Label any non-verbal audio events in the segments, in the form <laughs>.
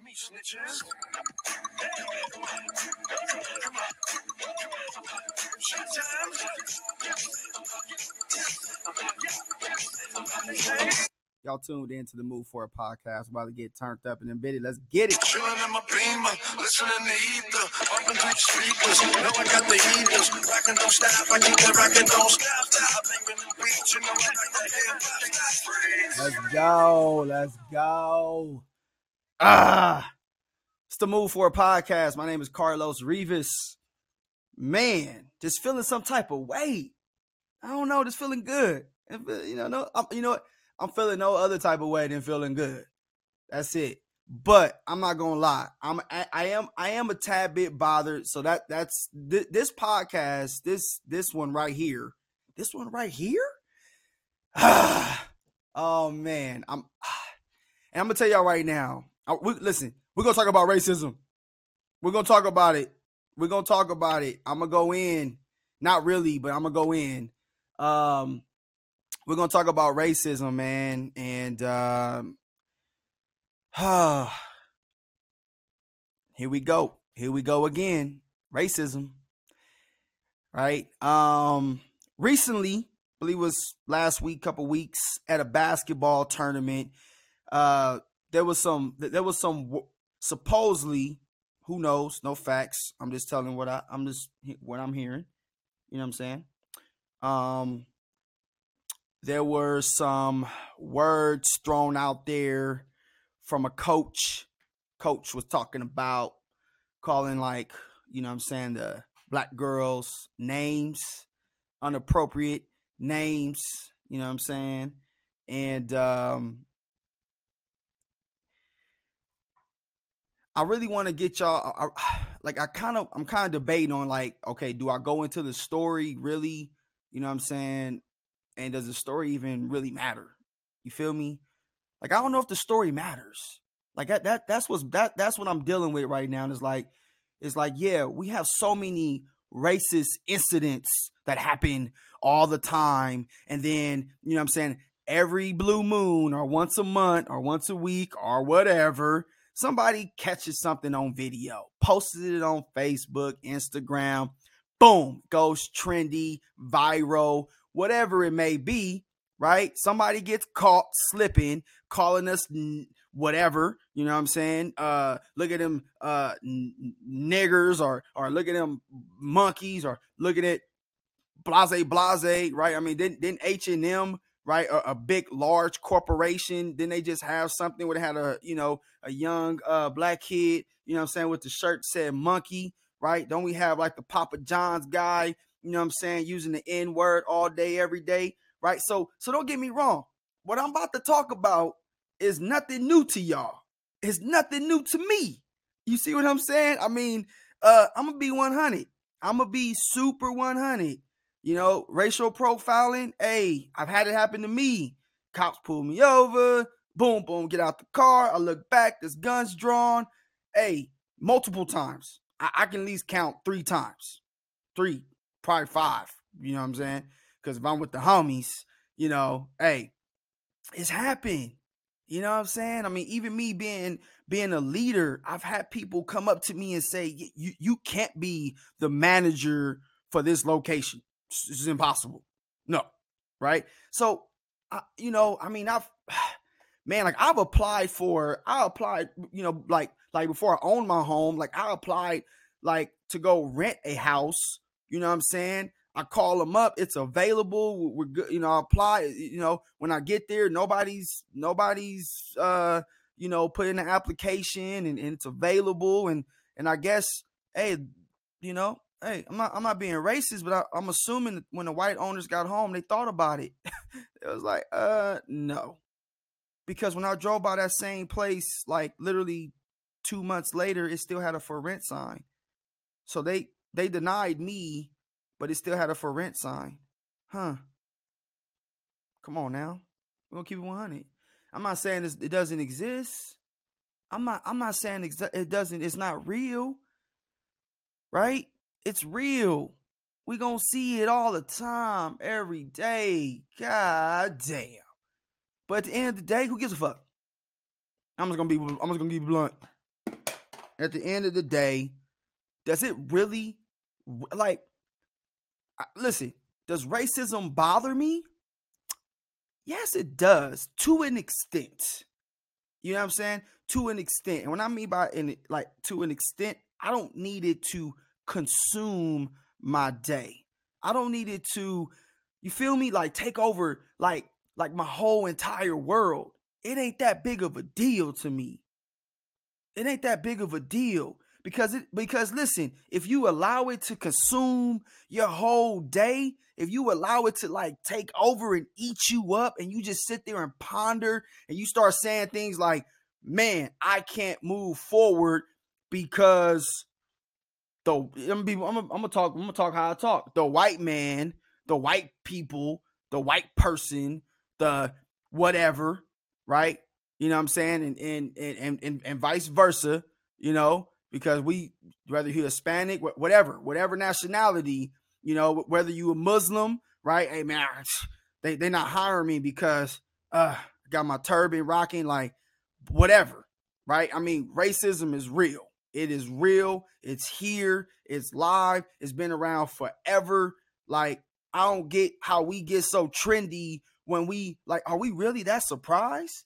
me snitches. Y'all tuned in to the Move Forward podcast. About to get turned up and embedded. Let's get it. Chilling in my beamer, listening to ether, bumping through the speakers. Know I got the heaters, rockin' don't stop. I keep it rockin' don't stop. stop. Banging the beat, you know I that hip. Let's go. Let's go. Ah, it's the Move Forward podcast. My name is Carlos Rivas. Man, just feeling some type of way. I don't know, just feeling good. Uh, You know, no, I'm, you know what? I'm feeling no other type of way than feeling good. That's it. But I'm not gonna lie. I'm I, I am I am a tad bit bothered. So that that's th- this podcast, this this one right here, this one right here. <sighs> oh man, I'm <sighs> and I'm gonna tell y'all right now. I, we, listen, we're gonna talk about racism. We're gonna talk about it. We're gonna talk about it. I'm gonna go in, not really, but I'm gonna go in. Um, we're gonna talk about racism, man, and um, <sighs> here we go. Here we go again. Racism, right? Um, recently, I believe it was last week, couple weeks, at a basketball tournament. Uh, there was some. There was some supposedly. Who knows? No facts. I'm just telling what I. I'm just what I'm hearing. You know what I'm saying? Um, there were some words thrown out there from a coach. Coach was talking about calling like, you know what I'm saying, the black girls names, inappropriate names, you know what I'm saying? And um I really want to get y'all I, I- <sighs> like I kind of I'm kind of debating on like, okay, do I go into the story really? You know what I'm saying? And does the story even really matter? You feel me? Like I don't know if the story matters. Like that that that's what's that that's what I'm dealing with right now. And it's like it's like, yeah, we have so many racist incidents that happen all the time. And then, you know what I'm saying, every blue moon or once a month or once a week or whatever, somebody catches something on video, posted it on Facebook, Instagram, boom, goes trendy, viral, whatever it may be, right? Somebody gets caught slipping, calling us n- whatever, you know what I'm saying? Uh look at them uh n- niggers or or look at them monkeys or look at it blase blase, right? I mean, didn't didn't H&M right? A, a big large corporation. Then they just have something where they had a you know a young uh black kid you know what i'm saying with the shirt said monkey right? Don't we have like the papa john's guy you know what i'm saying using the n word all day every day right? So so don't get me wrong. What i'm about to talk about is nothing new to y'all. It's nothing new to me. You see what i'm saying? I mean uh i'm gonna be 100 i'm gonna be super 100 you know, racial profiling. Hey, I've had it happen to me. Cops pull me over. Boom, boom, get out the car. I look back. There's guns drawn. Hey, multiple times. I, I can at least count three times. Three, probably five. You know what I'm saying? Because if I'm with the homies, you know, hey, it's happened. You know what I'm saying? I mean, even me being being a leader, I've had people come up to me and say, "You you can't be the manager for this location. This is impossible." No, right? So, I, you know, I mean, I've <sighs> man, like I've applied for, I applied, you know, like like before I owned my home, like I applied like to go rent a house. You know what I'm saying? I call them up, it's available. We're good, you know. I apply, you know. When I get there, nobody's nobody's uh you know put in an application and, and it's available and and I guess hey you know hey I'm not I'm not being racist but I, I'm assuming when the white owners got home they thought about it <laughs> it was like uh no because when I drove by that same place like literally two months later it still had a for rent sign so they they denied me but it still had a for rent sign huh come on now we're gonna keep it 100 I'm not saying this, it doesn't exist. I'm not. I'm not saying it doesn't. It's not real, right? It's real. We gonna see it all the time, every day. God damn. But at the end of the day, who gives a fuck? I'm just gonna be. I'm just gonna be blunt. at the end of the day, does it really like listen, does racism bother me? Yes, it does to an extent. You know what I'm saying? To an extent. And when I mean by in like to an extent, I don't need it to consume my day. I don't need it to, you feel me? Like take over like like my whole entire world. It ain't that big of a deal to me. It ain't that big of a deal because it because listen, if you allow it to consume your whole day, if you allow it to like take over and eat you up and you just sit there and ponder and you start saying things like, "Man, I can't move forward because the I'm be, I'm gonna talk I'm gonna talk how I talk. The white man, the white people, the white person, the whatever, right? You know what I'm saying? And and and and, and vice versa, you know, because we whether you're Hispanic, whatever, whatever nationality, you know, whether you a Muslim, right? Hey man, they they not hiring me because uh got my turban rocking, like whatever, right? I mean, racism is real. It is real. It's here. It's live. It's been around forever. Like, I don't get how we get so trendy when we like, are we really that surprised?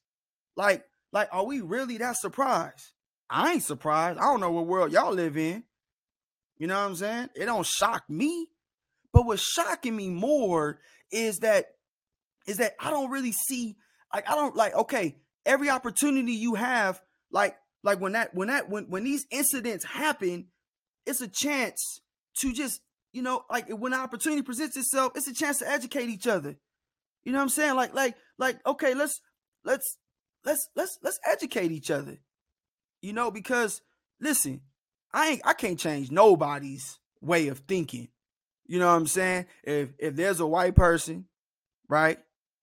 Like, like, are we really that surprised? I ain't surprised. I don't know what world y'all live in. You know what I'm saying? It don't shock me. But what's shocking me more is that is that I don't really see like I don't like okay, every opportunity you have, like like when that when that when when these incidents happen, it's a chance to just you know like when the opportunity presents itself, it's a chance to educate each other. You know what I'm saying? Like like like okay, let's let's let's let's let's educate each other. You know because listen, I ain't I can't change nobody's way of thinking. You know what I'm saying? If if there's a white person, right,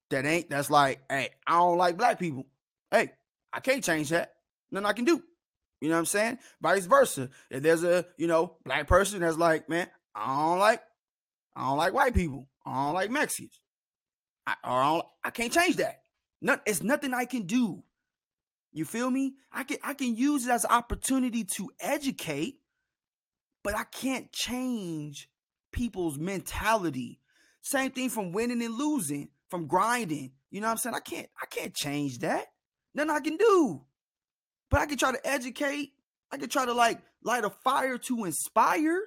that ain't that's like, hey, I don't like black people. Hey, I can't change that nothing I can do. You know what I'm saying? Vice versa. If there's a, you know, black person that's like, man, I don't like, I don't like white people. I don't like Mexicans. I, I, I can't change that. Not, it's nothing I can do. You feel me? I can I can use it as an opportunity to educate, but I can't change people's mentality. Same thing from winning and losing, from grinding. You know what I'm saying? I can't I can't change that. Nothing I can do. But I can try to educate. I can try to like light a fire to inspire.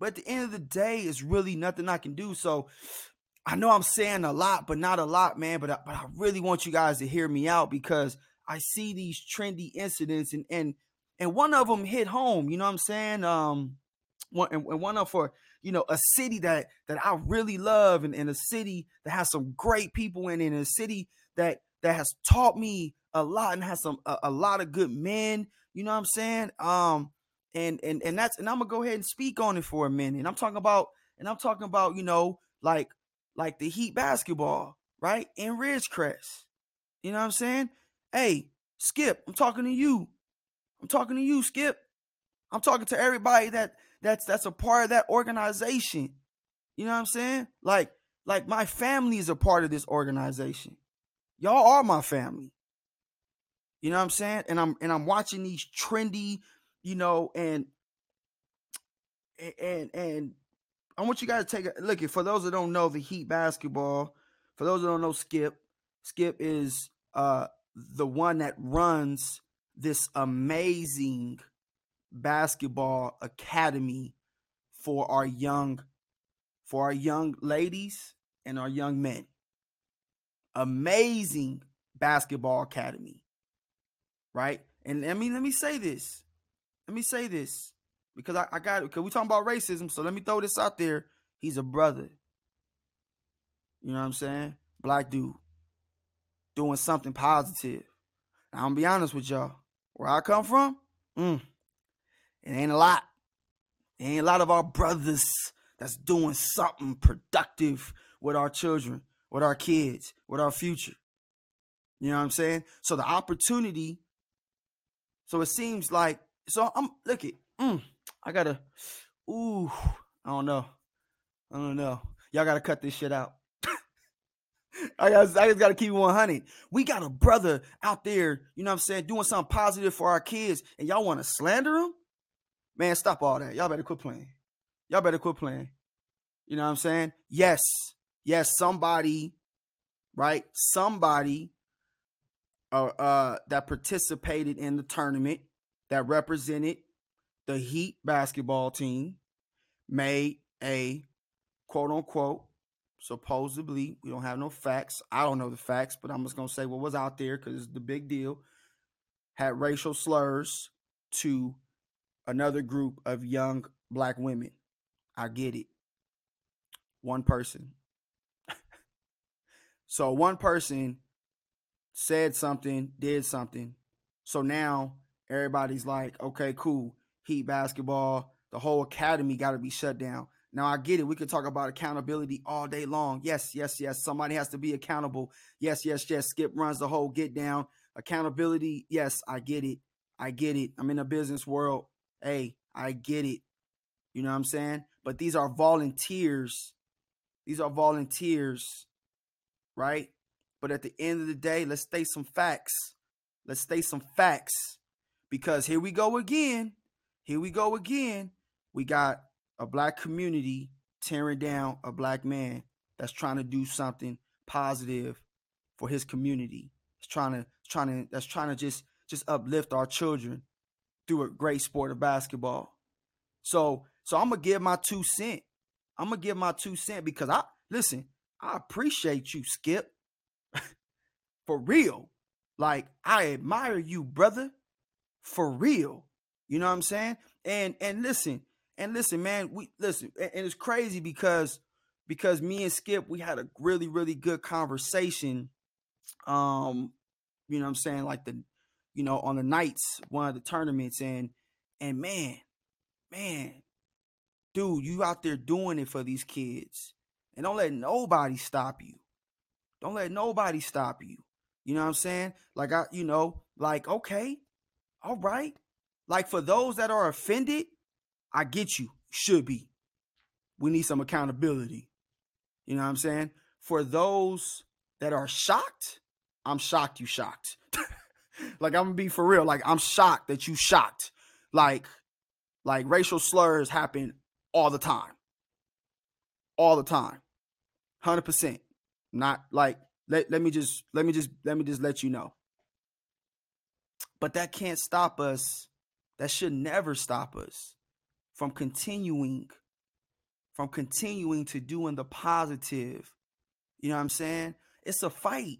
But at the end of the day, it's really nothing I can do. So I know I'm saying a lot, but not a lot, man. But I, but I really want you guys to hear me out because I see these trendy incidents and and and one of them hit home. You know what I'm saying? Um, one and, one of for you know a city that that I really love and, and a city that has some great people in it, and a city that that has taught me a lot and has some a, a lot of good men. You know what I'm saying? Um, and and and that's and I'm gonna go ahead and speak on it for a minute. And I'm talking about and I'm talking about you know like like the Heat basketball, right? In Ridgecrest. You know what I'm saying? Hey, Skip, I'm talking to you. I'm talking to you, Skip. I'm talking to everybody that that's that's a part of that organization. You know what I'm saying? Like like my family is a part of this organization. Y'all are my family. You know what I'm saying? And I'm and I'm watching these trendy, you know, and and and I want you guys to take a look at for those that don't know the Heat basketball, for those that don't know Skip, Skip is uh the one that runs this amazing basketball academy for our young for our young ladies and our young men. Amazing basketball academy right? And let me let me say this. Let me say this because I, I got because we talking about racism. So let me throw this out there. He's a brother. You know what I'm saying? Black dude doing something positive. Now, I'm gonna be honest with y'all. Where I come from, mm, it ain't a lot. It ain't a lot of our brothers that's doing something productive with our children, with our kids, with our future. You know what I'm saying? So the opportunity so it seems like so I'm look it. Mm, I gotta. Ooh, I don't know. I don't know. Y'all gotta cut this shit out. <laughs> I just, I just got to keep it 100. We got a brother out there, you know what I'm saying, doing something positive for our kids, and y'all want to slander him? Man, stop all that. Y'all better quit playing. Y'all better quit playing. You know what I'm saying? Yes, yes, somebody, right? Somebody uh, uh, that participated in the tournament that represented the Heat basketball team made a quote unquote supposedly we don't have no facts i don't know the facts but i'm just going to say what was out there because it's the big deal had racial slurs to another group of young black women. I get it. One person. <laughs> So one person said something did something so now everybody's like okay cool heat basketball the whole academy got to be shut down now I get it. We could talk about accountability all day long. Yes, yes, yes. Somebody has to be accountable. Yes, yes, yes. Skip runs the whole get down. Accountability. Yes, I get it. I get it. I'm in a business world. Hey, I get it. You know what I'm saying? But these are volunteers. These are volunteers, right? But at the end of the day, let's state some facts. Let's state some facts. Because here we go again. Here we go again. We got a black community tearing down a black man that's trying to do something positive for his community. It's trying to trying to that's trying to just just uplift our children through a great sport of basketball. So so I'm gonna give my two cent. I'm gonna give my two cent because I listen. I appreciate you, Skip, for real. Like I admire you, brother, for real. You know what I'm saying? And and listen, and listen, man, we listen, and it's crazy because because me and Skip we had a really really good conversation. Um, you know what I'm saying, like the you know on the nights one of the tournaments, and and man, man, dude, you out there doing it for these kids, and don't let nobody stop you. Don't let nobody stop you. You know what I'm saying? Like I, you know, like okay, all right. Like for those that are offended, I get you. Should be. We need some accountability. You know what I'm saying? For those that are shocked, I'm shocked you shocked. <laughs> like I'm gonna be for real. Like I'm shocked that you shocked. Like, like racial slurs happen all the time. All the time. 100%. Not like let, let me just let me just let me just let you know. But that can't stop us. That should never stop us from continuing from continuing to doing the positive. You know what I'm saying? It's a fight.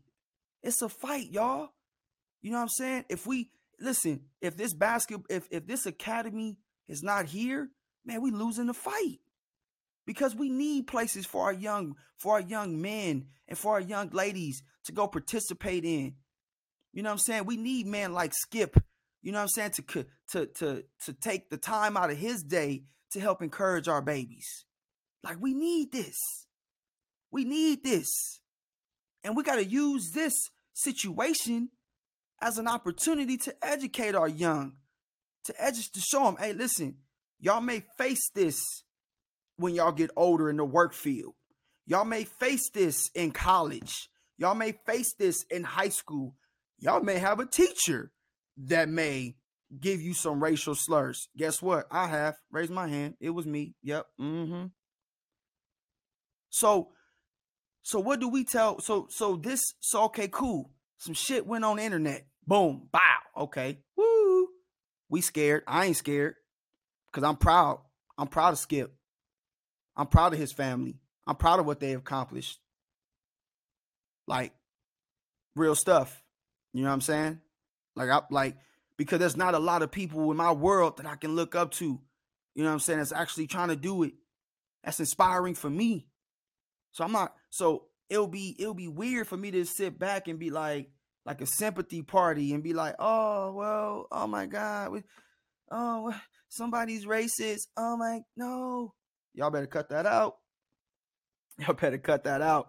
It's a fight, y'all. You know what I'm saying? If we listen, if this basket if if this academy is not here, man, we losing the fight. Because we need places for our young for our young men and for our young ladies to go participate in. You know what I'm saying? We need men like Skip you know what I'm saying, to to to to take the time out of his day to help encourage our babies. Like we need this. We need this. And we got to use this situation as an opportunity to educate our young, to educate to show them, hey, listen, y'all may face this when y'all get older in the work field. Y'all may face this in college. Y'all may face this in high school. Y'all may have a teacher that may give you some racial slurs. Guess what? I have raised my hand. It was me. Yep. Mm-hmm. So, so what do we tell? So, so this. So okay, cool. Some shit went on the internet. Boom. Bow. Okay. Woo. We scared. I ain't scared because I'm proud. I'm proud of Skip. I'm proud of his family. I'm proud of what they accomplished. Like real stuff. You know what I'm saying? Like I like because there's not a lot of people in my world that I can look up to. You know what I'm saying? That's actually trying to do it. That's inspiring for me. So I'm not so it'll be it'll be weird for me to sit back and be like like a sympathy party and be like, "Oh, well, oh my god. Oh, somebody's racist. Oh my no. Y'all better cut that out. <laughs> Y'all better cut that out.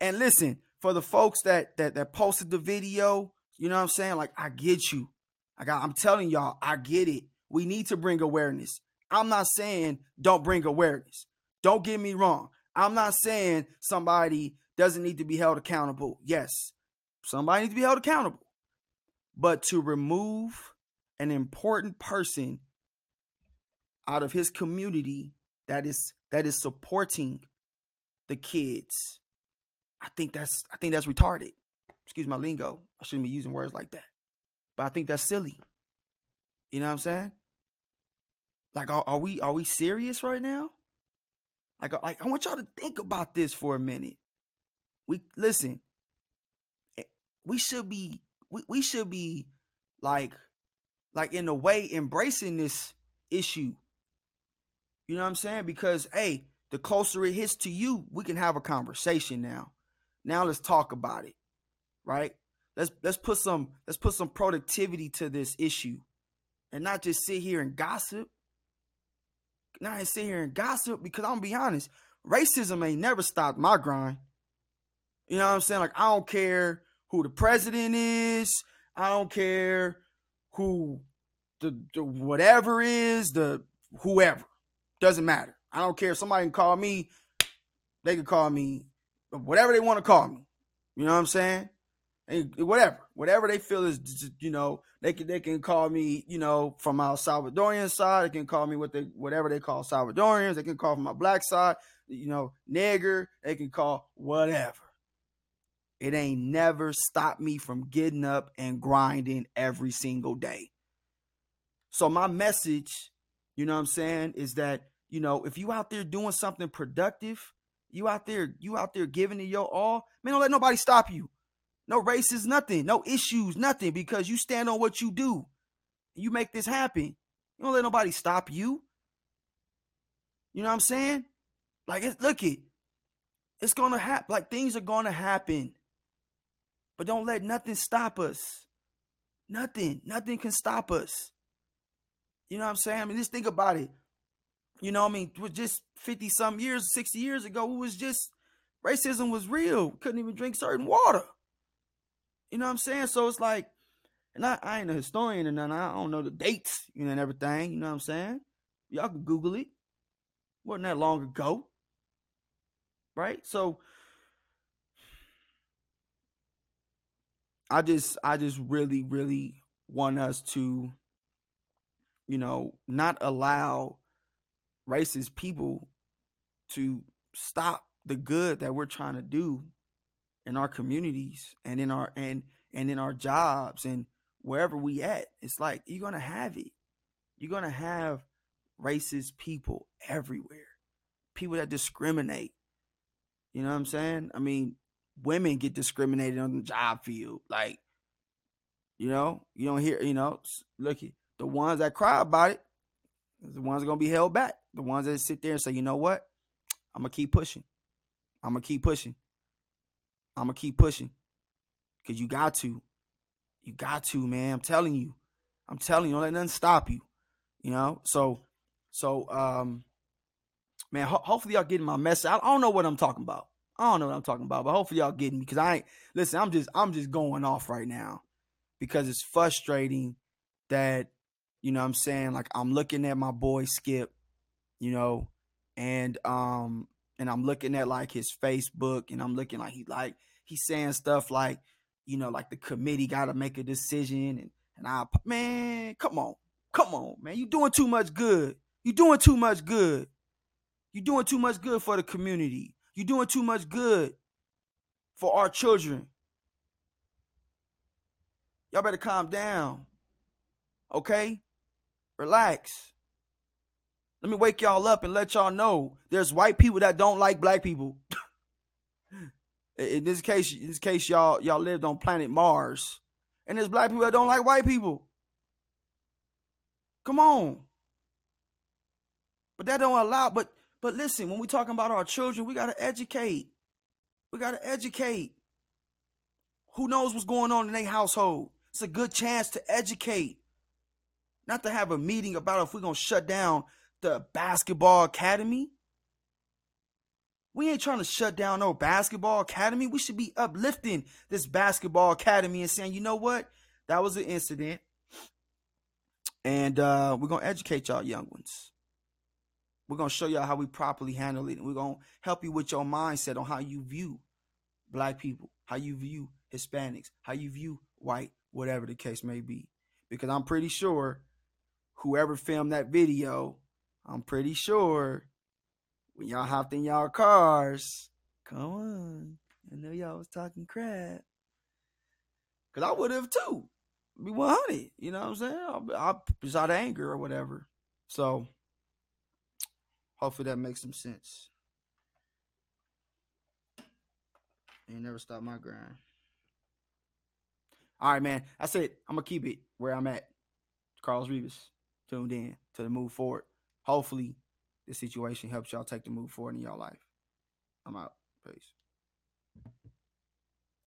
And listen, for the folks that that that posted the video, you know what I'm saying? Like, I get you. I got, I'm telling y'all, I get it. We need to bring awareness. I'm not saying don't bring awareness. Don't get me wrong. I'm not saying somebody doesn't need to be held accountable. Yes, somebody needs to be held accountable. But to remove an important person out of his community that is that is supporting the kids, I think that's I think that's retarded. Excuse my lingo. I shouldn't be using words like that. But I think that's silly. You know what I'm saying? Like, are, are we are we serious right now? Like, like I want y'all to think about this for a minute. We listen. Eh, we should be we, we should be like like in a way embracing this issue. You know what I'm saying? Because hey, the closer it hits to you, we can have a conversation now. Now let's talk about it. Right? Let's let's put some let's put some productivity to this issue and not just sit here and gossip. Not sit here and gossip because I'm gonna be honest, racism ain't never stopped my grind. You know what I'm saying? Like I don't care who the president is. I don't care who the, the whatever is, the whoever. Doesn't matter. I don't care. if Somebody can call me. They can call me whatever they want to call me. You know what I'm saying? And whatever, whatever they feel is, you know, they can they can call me, you know, from my Salvadorian side. They can call me what they whatever they call Salvadorians. They can call from my black side, you know, nigger. They can call whatever. It ain't never stopped me from getting up and grinding every single day. So my message, you know what I'm saying, is that, you know, if you out there doing something productive, you out there, you out there giving it your all, man, don't let nobody stop you. No races, nothing, no issues, nothing, because you stand on what you do. You make this happen. You don't let nobody stop you. You know what I'm saying? Like, it's look it, it's gonna happen. Like things are gonna happen, but don't let nothing stop us. Nothing, nothing can stop us. You know what I'm saying? I mean, just think about it. You know, I mean, was just 50 some years, 60 years ago, it was just racism was real. Couldn't even drink certain water. You know what I'm saying? So it's like, and I, I ain't a historian and nothing. I don't know the dates, you know, and everything. You know what I'm saying? Y'all can Google it. Wasn't that long ago. Right? So I just I just really, really want us to you know, not allow racist people to stop the good that we're trying to do in our communities and in our and and in our jobs and wherever we at. It's like you're gonna have it. You're gonna have racist people everywhere. People that discriminate. You know what I'm saying? I mean, women get discriminated on the job field. Like, you know, you don't hear, you know, look, the ones that cry about it, the ones are gonna be held back. The ones that sit there and say, you know what? I'm gonna keep pushing. I'm gonna keep pushing. I'm gonna keep pushing. Cause you got to. You got to, man. I'm telling you. I'm telling you, don't let nothing stop you. You know? So so um man, ho- hopefully y'all getting my message. I don't know what I'm talking about. I don't know what I'm talking about, but hopefully y'all getting me because I ain't listen, I'm just I'm just going off right now because it's frustrating that you know what I'm saying? Like I'm looking at my boy Skip, you know, and um and I'm looking at like his Facebook and I'm looking like he like he's saying stuff like, you know, like the committee got to make a decision and and I man, come on. Come on, man. You doing too much good. You doing too much good. You doing too much good for the community. You doing too much good for our children. Y'all better calm down. Okay? Relax. Let me wake y'all up and let y'all know there's white people that don't like black people. <laughs> in this case, in this case, y'all y'all lived on planet Mars, and there's black people that don't like white people. Come on. But that don't allow. But but listen, when we talking about our children, we gotta educate. We gotta educate. Who knows what's going on in their household? It's a good chance to educate. Not to have a meeting about if we're gonna shut down the basketball academy. We ain't trying to shut down no basketball academy. We should be uplifting this basketball academy and saying, you know what? That was an incident. And uh, we're gonna educate y'all young ones. We're gonna show y'all how we properly handle it, and we're gonna help you with your mindset on how you view black people, how you view Hispanics, how you view white, whatever the case may be. Because I'm pretty sure whoever filmed that video, I'm pretty sure when y'all hopped in y'all cars, come on. I know y'all was talking crap. Cause I would have too. Be 100. You know what I'm saying? I, I was out of anger or whatever. So hopefully that makes some sense. Ain't never stop my grind. All right, man. I said I'm gonna keep it where I'm at. Carlos Rivas tuned in to the move forward. Hopefully, this situation helps y'all take the move forward in y'all life. I'm out. Peace.